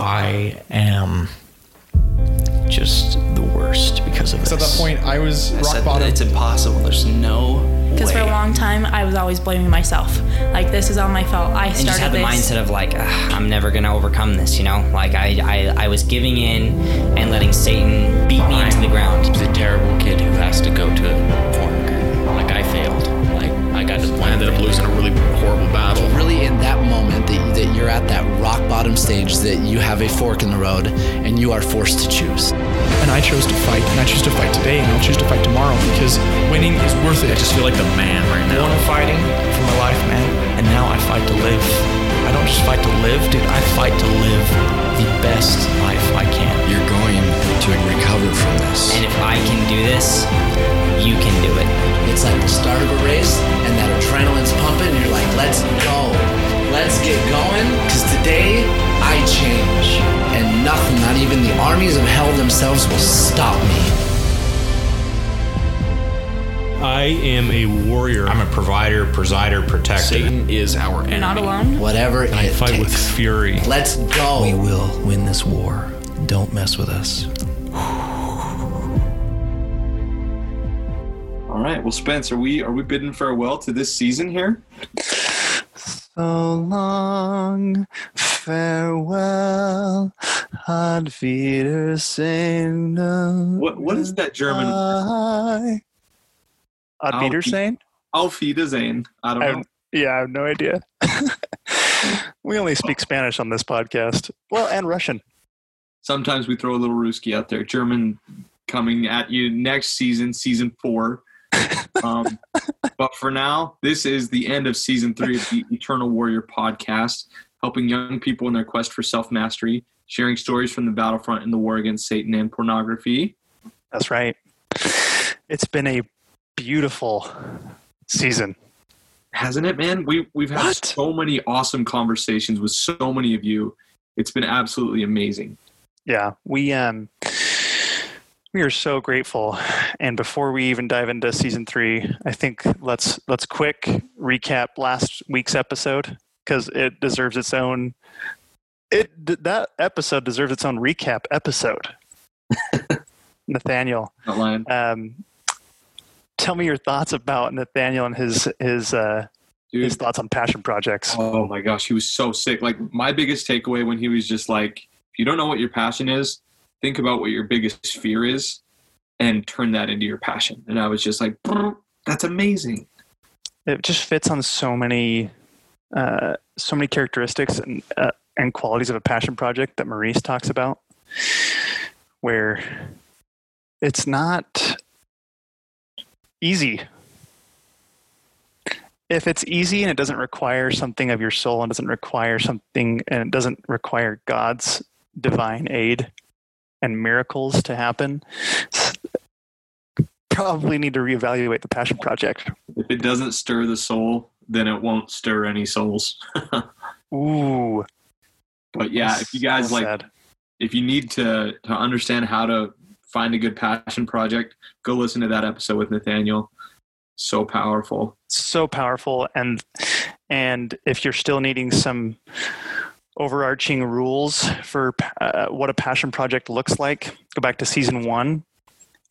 I am just the worst because of this. So at that point, I was I rock said bottom. it's impossible. There's no Because for a long time, I was always blaming myself. Like, this is all my fault. I and just started have the this. mindset of like "Ah, i'm never gonna overcome this you know like I, I i was giving in and letting satan beat me into the ground the terrible kid who has to go to porn group. Like I failed. The point I ended up losing a really horrible battle. really in that moment that, that you're at that rock bottom stage that you have a fork in the road and you are forced to choose And I chose to fight, and I choose to fight today, and I'll choose to fight tomorrow because winning is worth it. I just feel like the man right now. Born fighting for my life, man, and now I fight to live. I don't just fight to live, dude. I fight to live the best life I can. You're going to recover from this. and if i can do this you can do it it's like the start of a race and that adrenaline's pumping and you're like let's go let's get going because today i change and nothing not even the armies of hell themselves will stop me I am a warrior. I'm a provider, presider, protector. Satan is our enemy. You're not alone. whatever I it fight takes with fury. let's go We will win this war. Don't mess with us. All right. Well, Spence, are we are we bidding farewell to this season here? So long, farewell, Ad Wiedersehen. What what is that German? Ad Auf- Wiedersehen? Auf Wiedersehen. I don't I know. yeah, I have no idea. we only speak Spanish on this podcast. Well, and Russian. Sometimes we throw a little Ruski out there. German coming at you next season, season four. Um, but for now, this is the end of season three of the Eternal Warrior podcast, helping young people in their quest for self mastery, sharing stories from the battlefront in the war against Satan and pornography. That's right. It's been a beautiful season. Hasn't it, man? We we've had What? so many awesome conversations with so many of you. It's been absolutely amazing. Yeah, we um we are so grateful. And before we even dive into season three, I think let's let's quick recap last week's episode because it deserves its own. It that episode deserves its own recap episode. Nathaniel, um, tell me your thoughts about Nathaniel and his his uh, Dude, his thoughts on passion projects. Oh my gosh, he was so sick. Like my biggest takeaway when he was just like, if you don't know what your passion is, think about what your biggest fear is and turn that into your passion. And I was just like, that's amazing. it just fits on so many uh, so many characteristics and uh, and qualities of a passion project that Maurice talks about where it's not easy if it's easy and it doesn't require something of your soul and doesn't require something and it doesn't require God's divine aid and miracles to happen probably need to reevaluate the passion project If it doesn't stir the soul, then it won't stir any souls. Ooh. But yeah, if you guys well like said. if you need to to understand how to find a good passion project, go listen to that episode with Nathaniel. So powerful. so powerful and and if you're still needing some overarching rules for uh, what a passion project looks like. Go back to season one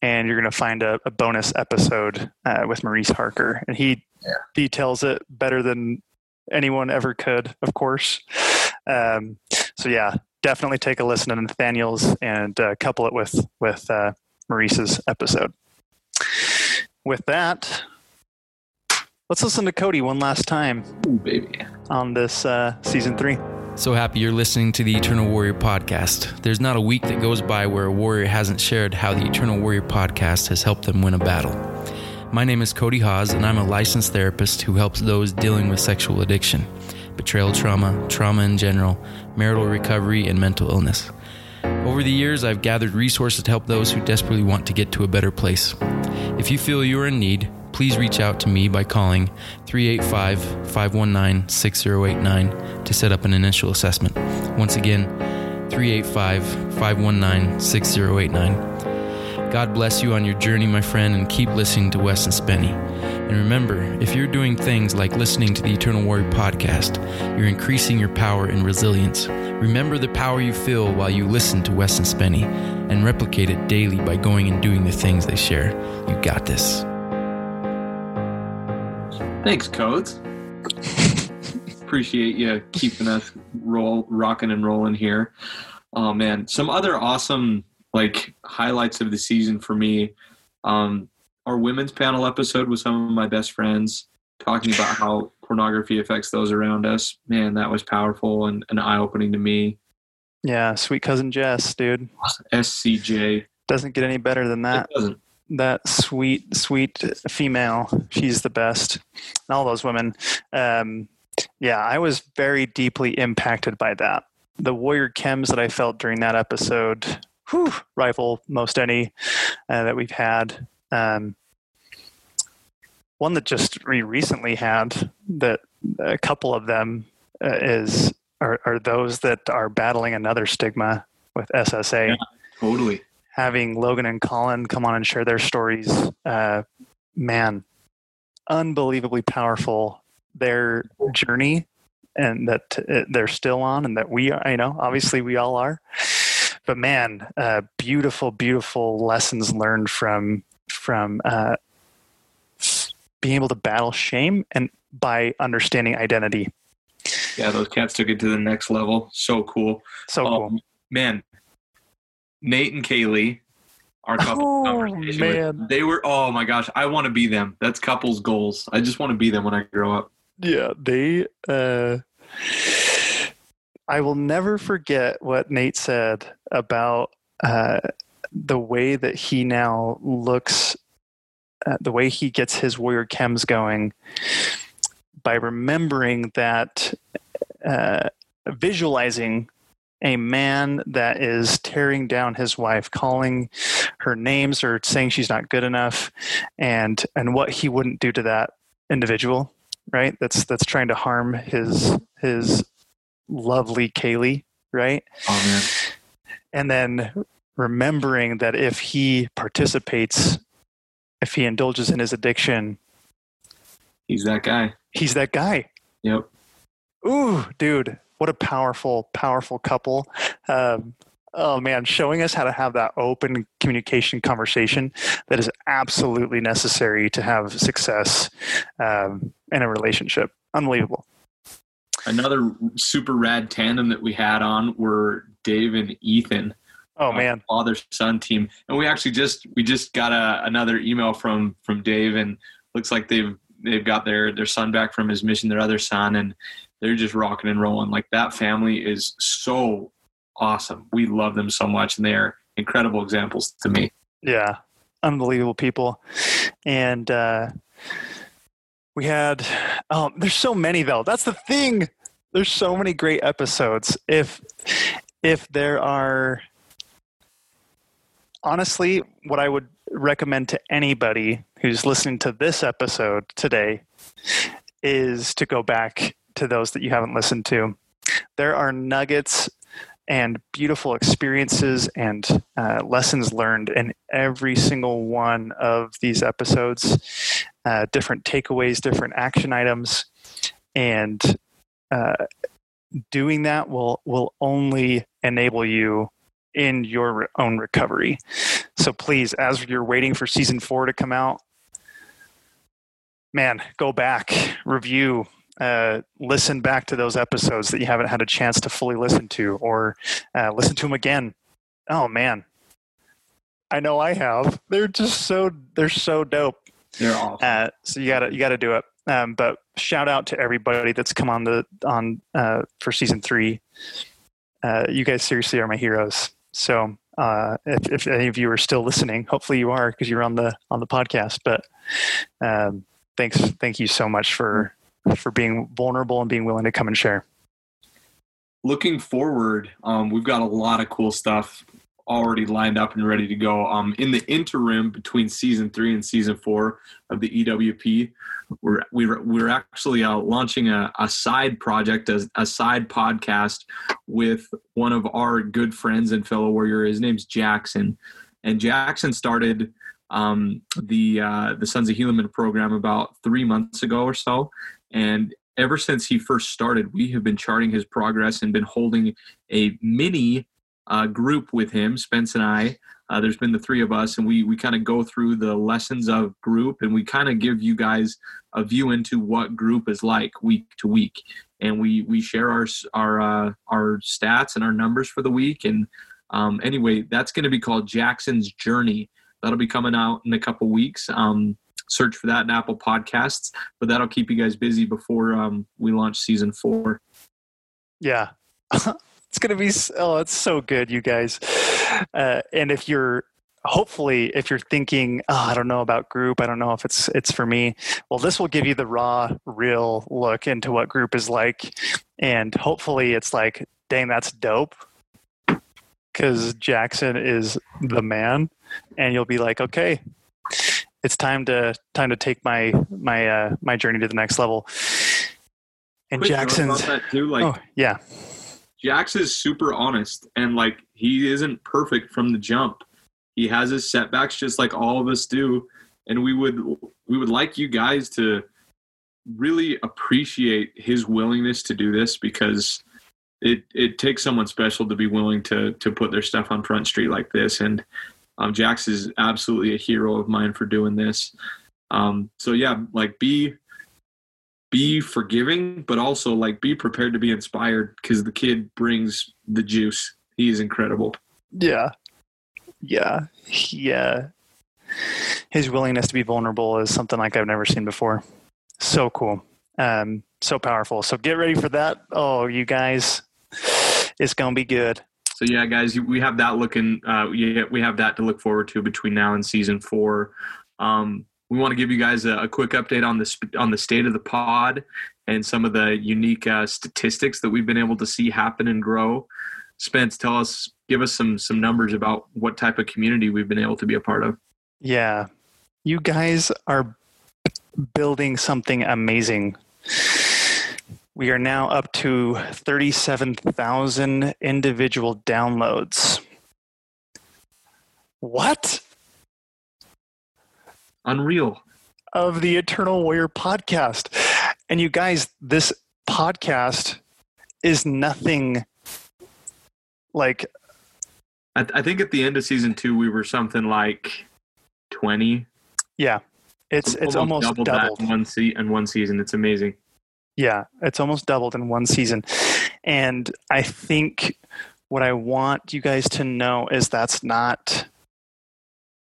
and you're going to find a, a bonus episode uh, with maurice harker and he details it better than anyone ever could of course. Um, so yeah definitely take a listen to nathaniel's and uh, couple it with with uh, maurice's episode. With that let's listen to cody one last time Ooh, baby. on this uh, season three So happy you're listening to the Eternal Warrior podcast. There's not a week that goes by where a warrior hasn't shared how the Eternal Warrior podcast has helped them win a battle. My name is Cody Haas, and I'm a licensed therapist who helps those dealing with sexual addiction, betrayal trauma, trauma in general, marital recovery, and mental illness. Over the years, I've gathered resources to help those who desperately want to get to a better place. If you feel you are in need, please reach out to me by calling 385 519 6089 to set up an initial assessment. Once again, 385 519 6089. God bless you on your journey, my friend, and keep listening to Wes and Spenny. And remember, if you're doing things like listening to the Eternal Warrior podcast, you're increasing your power and resilience. Remember the power you feel while you listen to Wes and Spenny and replicate it daily by going and doing the things they share. You got this. Thanks, Codes. Appreciate you keeping us roll, rocking and rolling here. Oh man, some other awesome like highlights of the season for me. Um, our women's panel episode with some of my best friends talking about how pornography affects those around us. Man, that was powerful and, and eye opening to me. Yeah, sweet cousin Jess, dude. SCJ. Doesn't get any better than that. It doesn't. That sweet, sweet female. She's the best. And all those women. Um, yeah, I was very deeply impacted by that. The warrior chems that I felt during that episode, whew, rival most any uh, that we've had. Um, one that just we recently had that a couple of them uh, is are, are those that are battling another stigma with SSA. Yeah, totally. Having Logan and Colin come on and share their stories, uh, man, unbelievably powerful. Their journey and that uh, they're still on, and that we are, you know, obviously we all are. But man, uh, beautiful, beautiful lessons learned from from uh, being able to battle shame and by understanding identity. Yeah, those cats took it to the next level. So cool. So Um, cool. Man, Nate and Kaylee, our couple Oh, conversation, with- they were. Oh my gosh, I want to be them. That's couples goals. I just want to be them when I grow up. Yeah, they. Uh, I will never forget what Nate said about uh, the way that he now looks, uh, the way he gets his warrior chems going by remembering that, uh, visualizing a man that is tearing down his wife, calling her names or saying she's not good enough, and and what he wouldn't do to that individual right? That's that's trying to harm his his lovely Kaylee, right? Oh man, And then remembering that if he participates, if he indulges in his addiction, he's that guy. he's that guy. Yep. Ooh, dude, what a powerful, powerful couple. Um, oh man, showing us how to have that open communication conversation that is absolutely necessary to have success um, in a relationship. Unbelievable. Another super rad tandem that we had on were Dave and Ethan. Oh man, father son team, and we actually just we just got a, another email from from Dave, and looks like they've they've got their their son back from his mission, their other son, and they're just rocking and rolling. Like that family is so awesome. We love them so much, and they are incredible examples to me. yeah, unbelievable people, and uh, we had. Oh, there's so many though. That's the thing. There's so many great episodes. If if there are honestly, what I would recommend to anybody who's listening to this episode today is to go back to those that you haven't listened to. There are nuggets and beautiful experiences and uh, lessons learned in every single one of these episodes, uh, different takeaways, different action items. And uh, doing that will, will only enable you in your own recovery. So please, as you're waiting for season four to come out, man, go back, review, uh, listen back to those episodes that you haven't had a chance to fully listen to, or uh, listen to them again. Oh man, I know I have. They're just so they're so dope. They're awesome. Uh, so you gotta you gotta do it. Um, but shout out to everybody that's come on the on uh, for season three. Uh, you guys seriously are my heroes. So uh, if, if any of you are still listening, hopefully you are because you're on the on the podcast. But um, thanks, thank you so much for for being vulnerable and being willing to come and share. looking forward, um, we've got a lot of cool stuff already lined up and ready to go. Um, in the interim between season three and season four of the EWP, we're we're, we're actually uh, launching a, a side project, a, a side podcast with one of our good friends and fellow warrior. His name's Jackson. And Jackson started um, the uh, the Sons of Helaman program about three months ago or so, and ever since he first started, we have been charting his progress and been holding a mini uh, group with him, Spence and I. Uh, there's been the three of us, and we we kind of go through the lessons of group, and we kind of give you guys a view into what group is like week to week, and we we share our our uh, our stats and our numbers for the week. And um, anyway, that's going to be called Jackson's Journey. That'll be coming out in a couple weeks. Um, search for that in Apple Podcasts, but that'll keep you guys busy before um, we launch season four. Yeah. it's going to be, oh, it's so good, you guys. Uh, and if you're, hopefully if you're thinking oh, i don't know about group i don't know if it's it's for me well this will give you the raw real look into what group is like and hopefully it's like dang that's dope because jackson is the man and you'll be like okay it's time to time to take my my uh, my journey to the next level. And Quick Jackson's too, like oh yeah, Jax is super honest and like he isn't perfect from the jump. He has his setbacks just like all of us do. And we would we would like you guys to really appreciate his willingness to do this because it it takes someone special to be willing to to put their stuff on front street like this and um, Jax is absolutely a hero of mine for doing this. Um, so yeah, like be be forgiving, but also like be prepared to be inspired because the kid brings the juice. He is incredible. yeah, yeah, yeah. His willingness to be vulnerable is something like I've never seen before. So cool, um, so powerful. So get ready for that. Oh, you guys, it's gonna be good. So yeah, guys, we have that looking. Uh, yeah, we have that to look forward to between now and season four. Um, we want to give you guys a, a, quick update on the on the state of the pod and some of the unique uh, statistics that we've been able to see happen and grow. Spence, tell us, give us some some numbers about what type of community we've been able to be a part of. Yeah, you guys are building something amazing. We are now up to 37,000 individual downloads. What? Unreal. Of the Eternal Warrior podcast. And you guys, this podcast is nothing like. I, th- I think at the end of season two, we were something like 20. Yeah. It's, it's almost, almost doubled, doubled. in one, se- in one season. It's amazing. Yeah, it's almost doubled in one season. And I think what I want you guys to know is that's not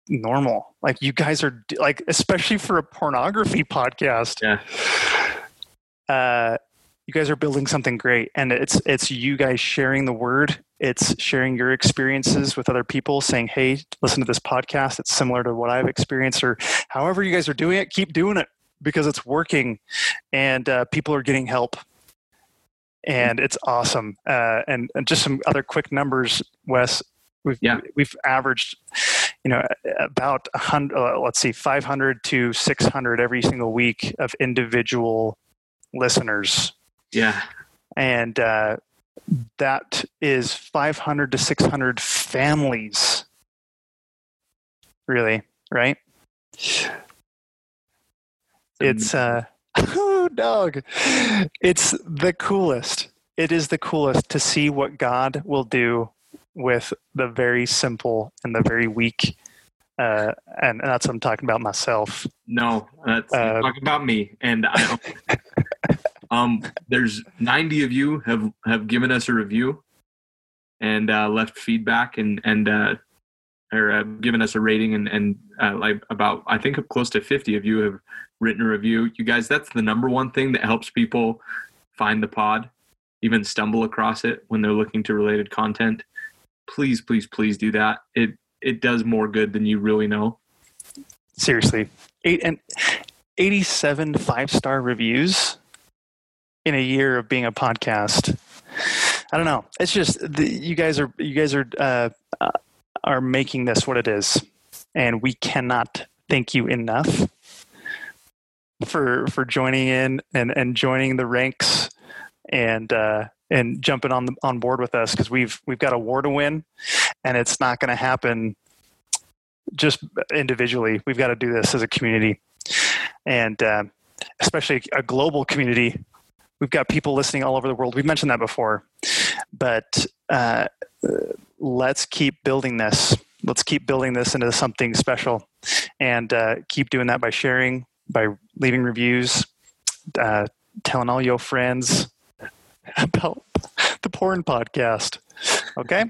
normal. Like you guys are like especially for a pornography podcast. Yeah. Uh you guys are building something great and it's it's you guys sharing the word it's sharing your experiences with other people saying hey listen to this podcast it's similar to what i've experienced or however you guys are doing it keep doing it because it's working and uh, people are getting help. And it's awesome. Uh, and, and, just some other quick numbers wes. We've yeah. we've averaged you know about 100 uh, let's see 500 to 600 every single week of individual listeners. Yeah. And uh, that is 500 to 600 families. Really right it's uh oh dog. It's the coolest. It is the coolest to see what God will do with the very simple and the very weak. Uh, and, and that's what I'm talking about myself. No, that's uh, talking about me. And I um, there's 90 of you have have given us a review and uh, left feedback and and uh, or uh, given us a rating and and uh, like about I think close to 50 of you have written a review. You guys, that's the number one thing that helps people find the pod, even stumble across it when they're looking to related content. Please, please, please do that. It it does more good than you really know. Seriously, eight and eighty-seven five-star reviews in a year of being a podcast. I don't know. It's just the, you guys are you guys are uh, uh, are making this what it is, and we cannot thank you enough for for joining in and and joining the ranks and uh, and jumping on the on board with us because we've we've got a war to win, and it's not going to happen just individually. We've got to do this as a community, and uh, especially a global community. We've got people listening all over the world. We've mentioned that before, but uh, let's keep building this. Let's keep building this into something special, and uh, keep doing that by sharing, by leaving reviews, uh, telling all your friends about the porn podcast. Okay.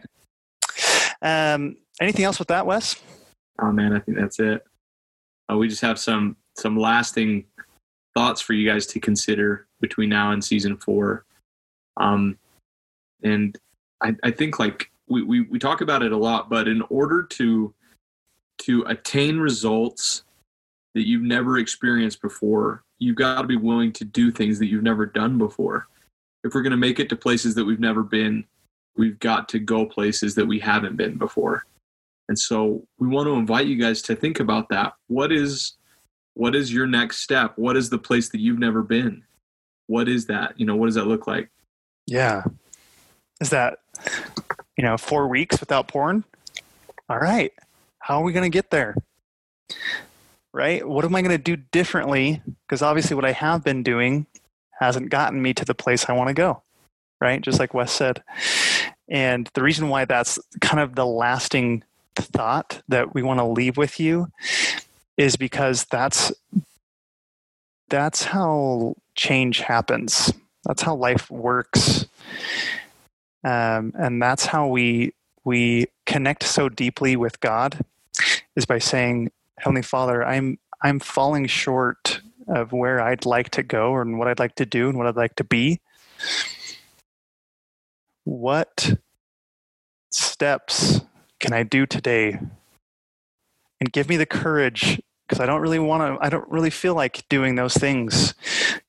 Um, anything else with that, Wes? Oh man, I think that's it. Uh, we just have some some lasting thoughts for you guys to consider between now and season four. Um, and I, I think like we, we we talk about it a lot, but in order to to attain results that you've never experienced before, you've got to be willing to do things that you've never done before. If we're going to make it to places that we've never been, we've got to go places that we haven't been before. And so we want to invite you guys to think about that. What is what is your next step? What is the place that you've never been? What is that? You know, what does that look like? Yeah. Is that you know, 4 weeks without porn? All right. How are we going to get there? Right? What am I going to do differently? Because obviously what I have been doing hasn't gotten me to the place I want to go. Right? Just like Wes said. And the reason why that's kind of the lasting thought that we want to leave with you is because that's that's how change happens. That's how life works, um, and that's how we we connect so deeply with God is by saying, "Heavenly Father, I'm I'm falling short of where I'd like to go and what I'd like to do and what I'd like to be. What steps can I do today? And give me the courage because I don't really want to, I don't really feel like doing those things.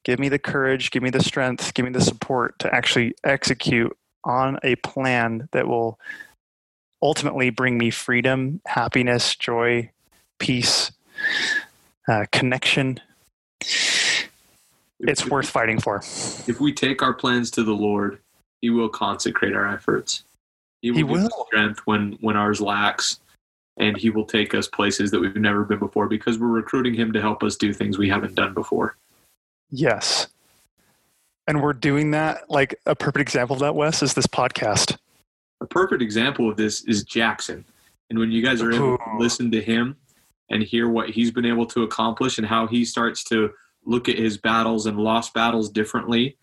Give me the courage, give me the strength, give me the support to actually execute on a plan that will ultimately bring me freedom, happiness, joy, peace, uh, connection. It's worth fighting for. If we take our plans to the Lord, He will consecrate our efforts. He will, He give will. us strength when when ours lacks, and He will take us places that we've never been before because we're recruiting Him to help us do things we haven't done before. Yes. And we're doing that. Like a perfect example of that, Wes, is this podcast. A perfect example of this is Jackson, and when you guys are able to listen to him and hear what he's been able to accomplish and how he starts to look at his battles and lost battles differently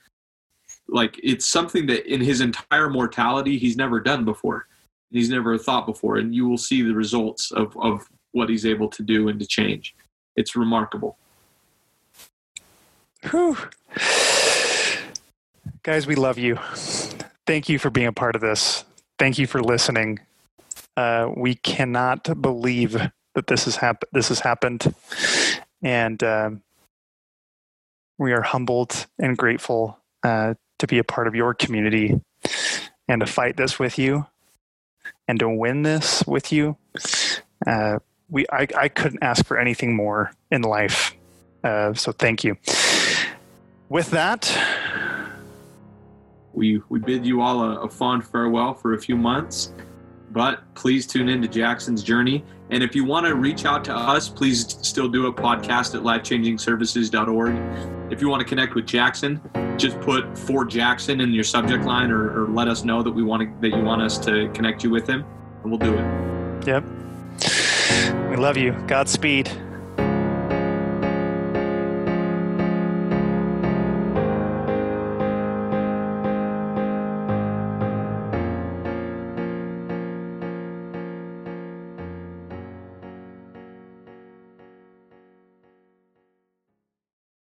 like it's something that in his entire mortality he's never done before he's never thought before and you will see the results of, of what he's able to do and to change it's remarkable Whew. Guys, we love you. Thank you for being a part of this. Thank you for listening. Uh, we cannot believe that this has hap- This has happened, and um we are humbled and grateful uh, to be a part of your community and to fight this with you and to win this with you. Uh, we, I, I couldn't ask for anything more in life. Uh, so thank you. With that, we we bid you all a, a fond farewell for a few months but please tune in to jackson's journey and if you want to reach out to us please still do a podcast at lifechangingservices.org if you want to connect with jackson just put for jackson in your subject line or, or let us know that we want to, that you want us to connect you with him and we'll do it yep. We love you. Godspeed.